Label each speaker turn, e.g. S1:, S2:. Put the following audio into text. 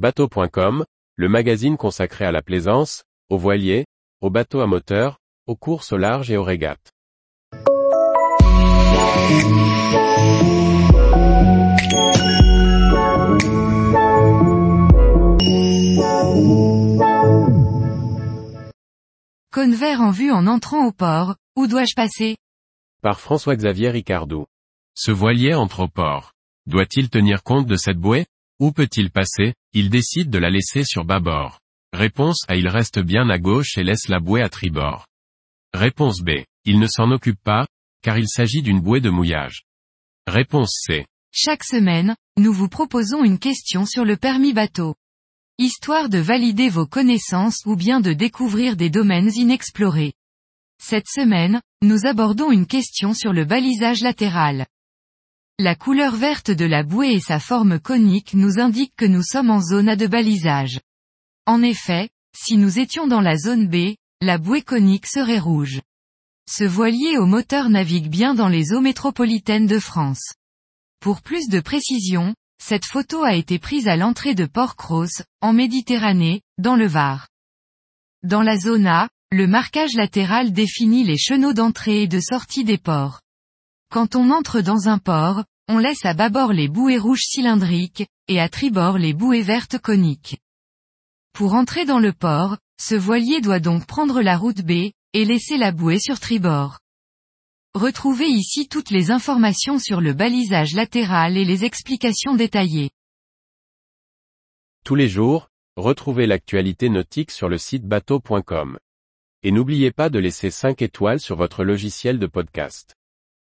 S1: Bateau.com, le magazine consacré à la plaisance, aux voiliers, aux bateaux à moteur, aux courses au large et aux régates.
S2: Cône vert en vue en entrant au port, où dois-je passer?
S1: Par François-Xavier Ricardou. Ce voilier entre au port. Doit-il tenir compte de cette bouée? Où peut-il passer? Il décide de la laisser sur bâbord. Réponse A. Il reste bien à gauche et laisse la bouée à tribord. Réponse B. Il ne s'en occupe pas, car il s'agit d'une bouée de mouillage. Réponse C.
S2: Chaque semaine, nous vous proposons une question sur le permis bateau. Histoire de valider vos connaissances ou bien de découvrir des domaines inexplorés. Cette semaine, nous abordons une question sur le balisage latéral. La couleur verte de la bouée et sa forme conique nous indiquent que nous sommes en zone A de balisage. En effet, si nous étions dans la zone B, la bouée conique serait rouge. Ce voilier au moteur navigue bien dans les eaux métropolitaines de France. Pour plus de précision, cette photo a été prise à l'entrée de Port-Cros, en Méditerranée, dans le Var. Dans la zone A, le marquage latéral définit les chenaux d'entrée et de sortie des ports. Quand on entre dans un port, on laisse à bâbord les bouées rouges cylindriques, et à tribord les bouées vertes coniques. Pour entrer dans le port, ce voilier doit donc prendre la route B, et laisser la bouée sur tribord. Retrouvez ici toutes les informations sur le balisage latéral et les explications détaillées.
S1: Tous les jours, retrouvez l'actualité nautique sur le site bateau.com. Et n'oubliez pas de laisser 5 étoiles sur votre logiciel de podcast.